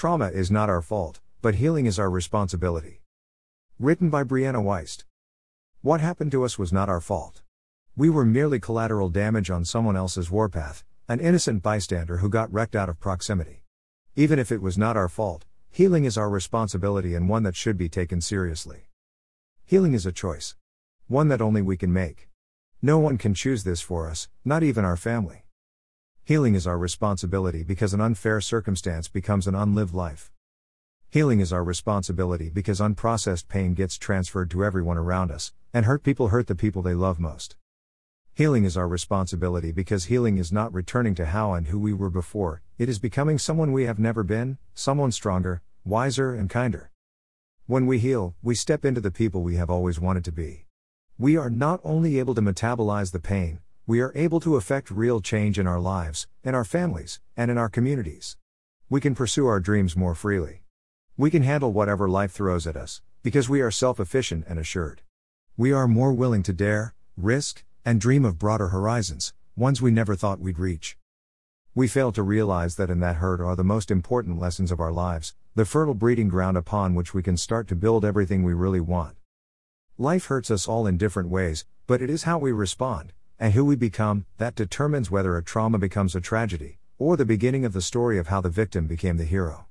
Trauma is not our fault, but healing is our responsibility. Written by Brianna Wiest. What happened to us was not our fault. We were merely collateral damage on someone else's warpath, an innocent bystander who got wrecked out of proximity. Even if it was not our fault, healing is our responsibility and one that should be taken seriously. Healing is a choice. One that only we can make. No one can choose this for us, not even our family. Healing is our responsibility because an unfair circumstance becomes an unlived life. Healing is our responsibility because unprocessed pain gets transferred to everyone around us, and hurt people hurt the people they love most. Healing is our responsibility because healing is not returning to how and who we were before, it is becoming someone we have never been, someone stronger, wiser, and kinder. When we heal, we step into the people we have always wanted to be. We are not only able to metabolize the pain, we are able to effect real change in our lives, in our families, and in our communities. We can pursue our dreams more freely. We can handle whatever life throws at us, because we are self efficient and assured. We are more willing to dare, risk, and dream of broader horizons, ones we never thought we'd reach. We fail to realize that in that hurt are the most important lessons of our lives, the fertile breeding ground upon which we can start to build everything we really want. Life hurts us all in different ways, but it is how we respond, and who we become, that determines whether a trauma becomes a tragedy, or the beginning of the story of how the victim became the hero.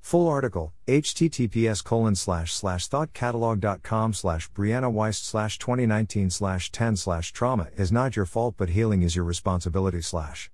Full article, https colon slash slash thoughtcatalog.com slash Brianna Wiest slash 2019 slash 10 slash trauma is not your fault but healing is your responsibility slash.